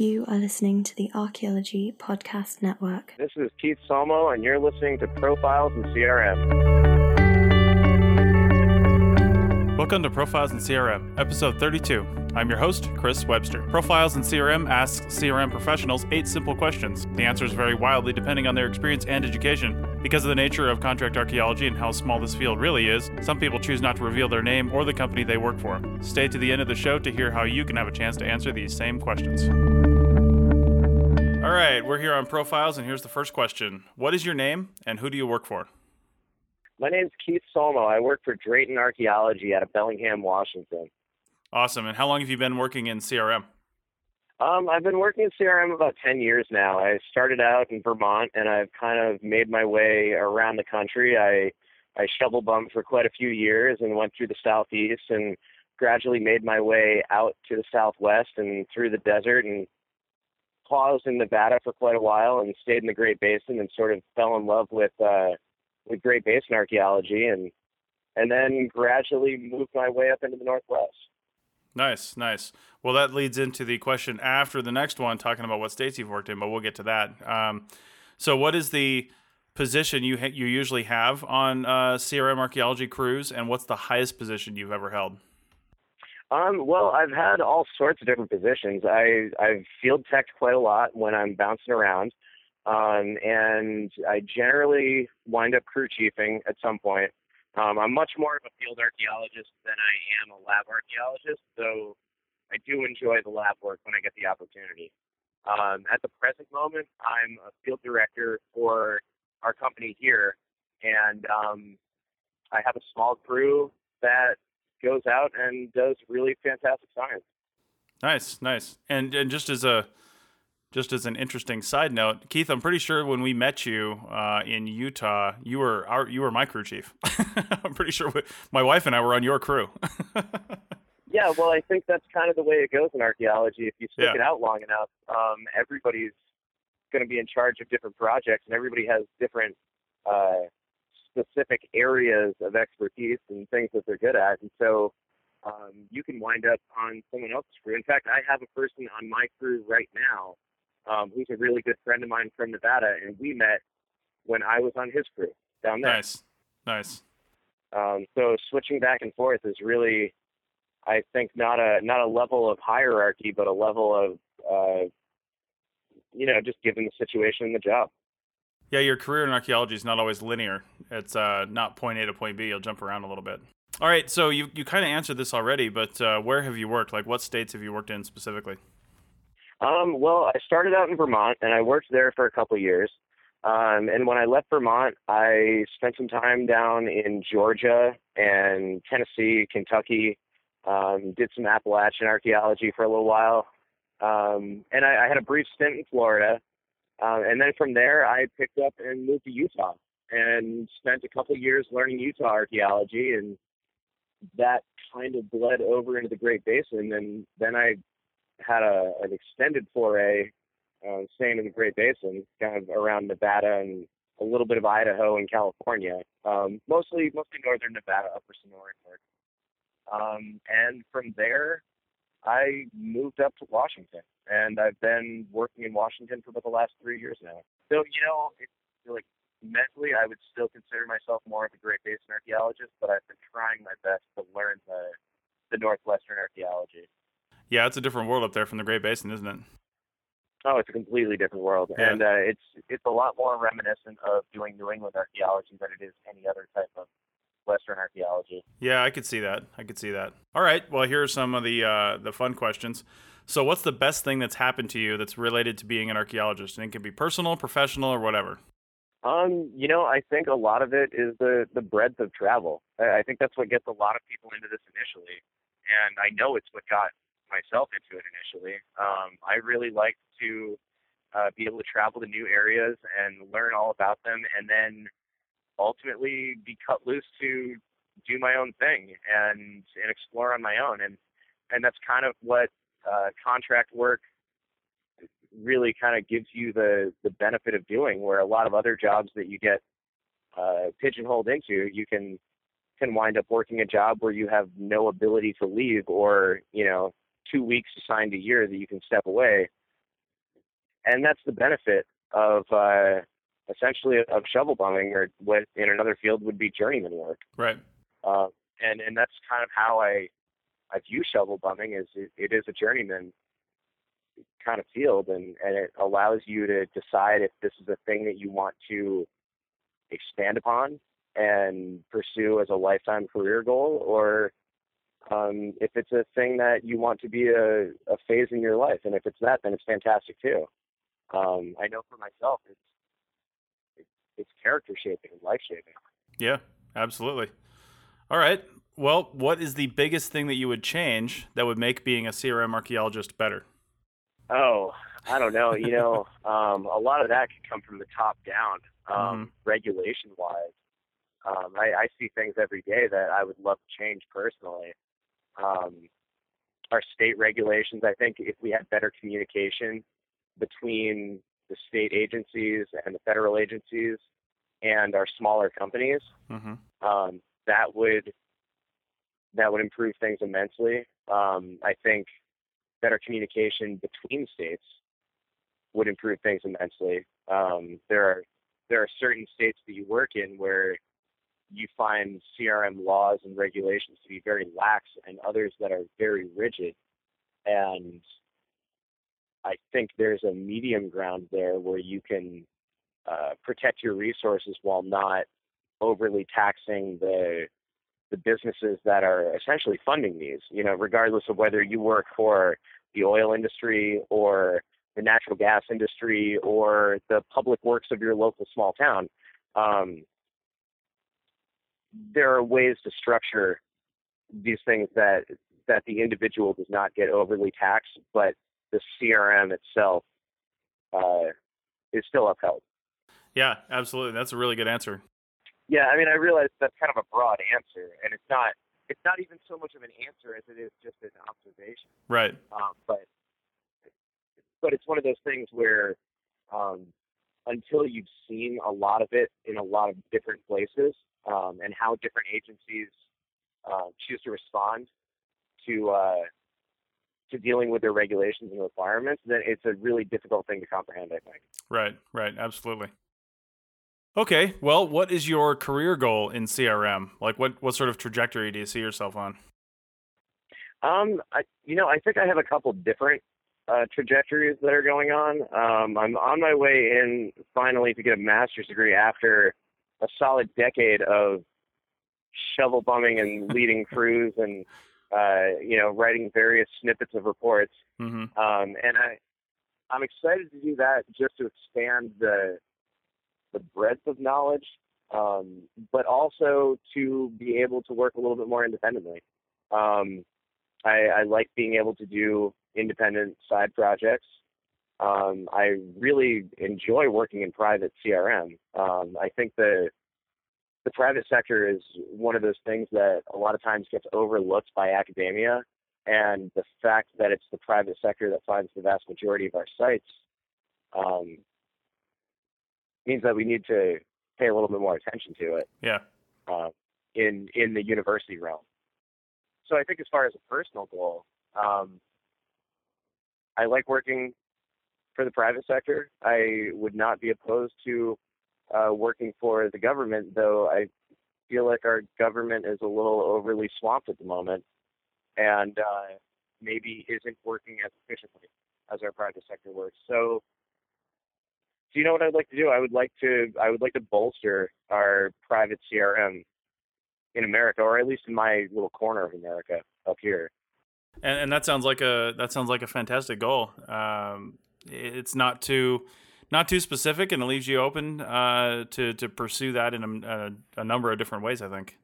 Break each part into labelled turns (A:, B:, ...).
A: You are listening to the Archaeology Podcast Network.
B: This is Keith Solmo, and you're listening to Profiles in CRM.
C: Welcome to Profiles in CRM, episode 32. I'm your host, Chris Webster. Profiles in CRM asks CRM professionals eight simple questions. The answers vary wildly depending on their experience and education. Because of the nature of contract archaeology and how small this field really is, some people choose not to reveal their name or the company they work for. Stay to the end of the show to hear how you can have a chance to answer these same questions. All right, we're here on Profiles, and here's the first question What is your name, and who do you work for?
B: My name's Keith Solmo. I work for Drayton Archaeology out of Bellingham, Washington.
C: Awesome. And how long have you been working in CRM?
B: Um, I've been working in CRM about 10 years now. I started out in Vermont and I've kind of made my way around the country. I, I shovel bumped for quite a few years and went through the southeast and gradually made my way out to the southwest and through the desert and paused in Nevada for quite a while and stayed in the Great Basin and sort of fell in love with uh, with Great Basin archaeology and and then gradually moved my way up into the Northwest.
C: Nice, nice. Well, that leads into the question after the next one, talking about what states you've worked in, but we'll get to that. Um, so, what is the position you ha- you usually have on uh, CRM archaeology crews, and what's the highest position you've ever held?
B: Um, well, I've had all sorts of different positions. I I've field tech quite a lot when I'm bouncing around, um, and I generally wind up crew chiefing at some point. Um, I'm much more of a field archaeologist than I am a lab archaeologist, though I do enjoy the lab work when I get the opportunity. Um, at the present moment, I'm a field director for our company here, and um, I have a small crew that goes out and does really fantastic science.
C: Nice, nice. And and just as a just as an interesting side note, Keith, I'm pretty sure when we met you uh, in Utah, you were our you were my crew chief. I'm pretty sure we, my wife and I were on your crew.
B: yeah, well, I think that's kind of the way it goes in archaeology. If you stick
C: Yeah.
B: it out long enough, um, everybody's going to be in charge of different projects, and everybody has different uh, specific areas of expertise and things that they're good at. And so um, you can wind up on someone else's crew. In fact, I have a person on my crew right now um, who's a really good friend of mine from Nevada, and we met when I was on his crew down there.
C: nice, nice.
B: Um, so switching back and forth is really, I think, not a not a level of hierarchy, but a level of, uh, you know, just given the situation and the job.
C: Yeah, your career in archaeology is not always linear. It's uh, not point A to point B. You'll jump around a little bit. All right, so you, you kind of answered this already, but uh, where have you worked? Like, what states have you worked in specifically?
B: Um, well, I started out in Vermont, and I worked there for a couple years. Um, and when I left Vermont, I spent some time down in Georgia and Tennessee, Kentucky. Um, did some Appalachian archaeology for a little while, um, and I, I had a brief stint in Florida. Uh, and then from there, I picked up and moved to Utah and spent a couple years learning Utah archaeology, and that kind of bled over into the Great Basin. And then I had a, an extended foray uh, staying in the Great Basin, kind of around Nevada and a little bit of Idaho and California, um, mostly mostly northern Nevada, upper Sonoran. Um, and from there, I moved up to Washington, and I've been working in Washington for about the last three years now. So you know, it's like mentally, I would still consider myself more of a Great Basin archaeologist, but I've been trying my best to learn the the Northwestern archaeology.
C: Yeah, it's a different world up there from the Great Basin, isn't it?
B: Oh, it's a completely different world,
C: Yeah.
B: and uh, it's it's a lot more reminiscent of doing New England archaeology than it is any other type of Western archaeology.
C: Yeah, I could see that. I could see that. All right. Well, here are some of the uh, the fun questions. So, what's the best thing that's happened to you that's related to being an archaeologist? And it can be personal, professional, or whatever.
B: Um, you know, I think a lot of it is the the breadth of travel. I, I think that's what gets a lot of people into this initially, and I know it's what got myself into it initially. Um, I really like to uh, be able to travel to new areas and learn all about them, and then ultimately be cut loose to do my own thing and and explore on my own. And and that's kind of what uh, contract work really kind of gives you the the benefit of doing. Where a lot of other jobs that you get uh, pigeonholed into, you can can wind up working a job where you have no ability to leave, or you know, two weeks assigned a year that you can step away. and that's the benefit of uh, essentially of shovel bumming, or what in another field would be journeyman work.
C: Right.
B: Uh, and and that's kind of how I I view shovel bumming is it, it is a journeyman kind of field, and and it allows you to decide if this is a thing that you want to expand upon and pursue as a lifetime career goal, or um, if it's a thing that you want to be a, a phase in your life. And if it's that, then it's fantastic too. Um, I know for myself, it's it's, character shaping, life shaping.
C: Yeah, absolutely. All right. Well, what is the biggest thing that you would change that would make being a CRM archaeologist better?
B: Oh, I don't know. You know, um, a lot of that can come from the top down, um,
C: Mhm.
B: regulation wise. Um, I, I see things every day that I would love to change personally. Um, our state regulations, I think if we had better communication between the state agencies and the federal agencies and our smaller companies,
C: Mm-hmm.
B: um, that would that would improve things immensely. Um, I think better communication between states would improve things immensely. Um, there are there are certain states that you work in where you find CRM laws and regulations to be very lax, and others that are very rigid. And I think there's a medium ground there where you can uh, protect your resources while not overly taxing the the businesses that are essentially funding these. You know, regardless of whether you work for the oil industry or the natural gas industry or the public works of your local small town. Um, there are ways to structure these things that that the individual does not get overly taxed, but the CRM itself uh, is still upheld.
C: Yeah, absolutely. That's a really good answer.
B: Yeah, I mean, I realize that's kind of a broad answer, and it's not. It's not even so much of an answer as it is just an observation.
C: Right.
B: Um, but but it's one of those things where um, until you've seen a lot of it in a lot of different places um, and how different agencies uh, choose to respond to uh, to dealing with their regulations and requirements, then it's a really difficult thing to comprehend. I think.
C: Right. Right. Absolutely. Okay. Well, what is your career goal in CRM? Like, what what sort of trajectory do you see yourself on?
B: Um, I, you know, I think I have a couple different uh, trajectories that are going on. Um, I'm on my way in finally to get a master's degree after a solid decade of shovel bumming and leading crews and uh, you know writing various snippets of reports.
C: Mm-hmm.
B: Um, and I, I'm excited to do that just to expand the the breadth of knowledge, um, but also to be able to work a little bit more independently. Um, I, I like being able to do independent side projects. Um, I really enjoy working in private CRM. Um, I think the the private sector is one of those things that a lot of times gets overlooked by academia, and the fact that it's the private sector that finds the vast majority of our sites um, means that we need to pay a little bit more attention to it
C: Yeah.
B: uh, in in the university realm. So I think as far as a personal goal, um, I like working for the private sector. I would not be opposed to uh, working for the government, though I feel like our government is a little overly swamped at the moment, and uh, maybe isn't working as efficiently as our private sector works. So, do you know what I'd like to do? I would like to I would like to bolster our private CRM in America, or at least in my little corner of America up here.
C: And, and that sounds like a that sounds like a fantastic goal. Um, it's not too not too specific, and it leaves you open uh, to to pursue that in a, a, a number of different ways. I think.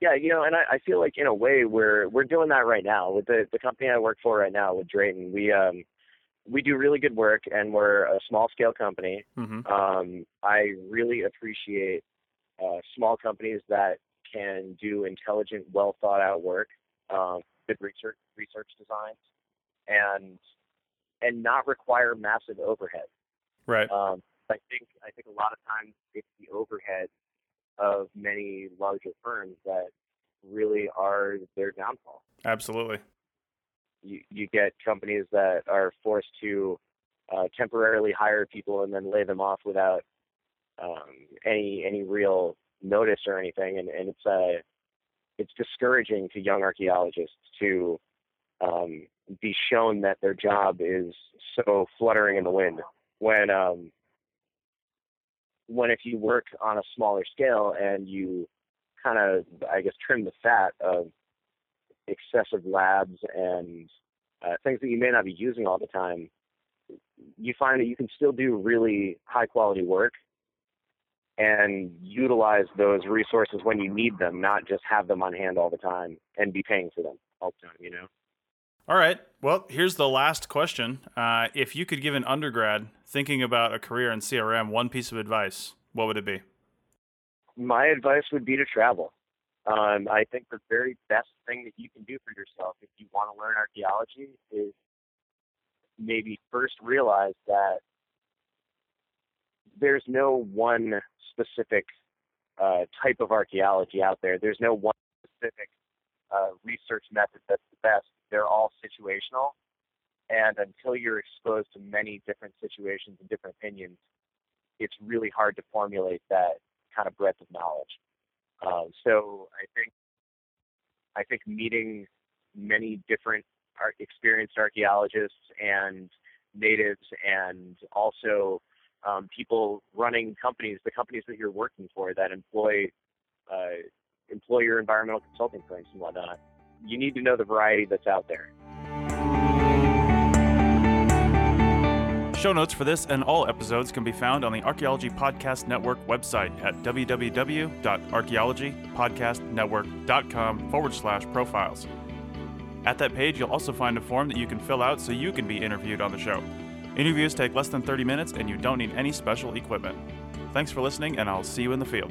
B: Yeah, you know, and I, I feel like in a way we're we're doing that right now with the the company I work for right now with Drayton. We um we do really good work, and we're a small scale company.
C: hmm
B: Um, I really appreciate uh, small companies that can do intelligent, well thought out work, um, good research research designs, and and not require massive overhead.
C: Right.
B: Um, I think I think a lot of times it's the overhead of many larger firms that really are their downfall.
C: Absolutely.
B: You you get companies that are forced to uh, temporarily hire people and then lay them off without um, any any real notice or anything, and, and it's uh, it's discouraging to young archaeologists to um, be shown that their job is so fluttering in the wind when um, when if you work on a smaller scale and you kind of I guess trim the fat of excessive labs and uh, things that you may not be using all the time, you find that you can still do really high quality work and utilize those resources when you need them, not just have them on hand all the time and be paying for them all the time, you know?
C: All right. Well, here's the last question. Uh, if you could give an undergrad thinking about a career in CRM one piece of advice, what would it be?
B: My advice would be to travel. Um, I think the very best thing that you can do for yourself if you want to learn archaeology is maybe first realize that there's no one specific uh, type of archaeology out there. There's no one specific uh, research method that's the best. They're all situational. And until you're exposed to many different situations and different opinions, it's really hard to formulate that kind of breadth of knowledge. Um, so I think I think meeting many different experienced archaeologists and natives and also um, people running companies, the companies that you're working for that employ uh, employ your environmental consulting firms and whatnot. You need to know the variety that's out there.
C: Show notes for this and all episodes can be found on the Archaeology Podcast Network website at www.archaeologypodcastnetwork.com forward slash profiles. At that page, you'll also find a form that you can fill out so you can be interviewed on the show. Interviews take less than 30 minutes and you don't need any special equipment. Thanks for listening, and I'll see you in the field.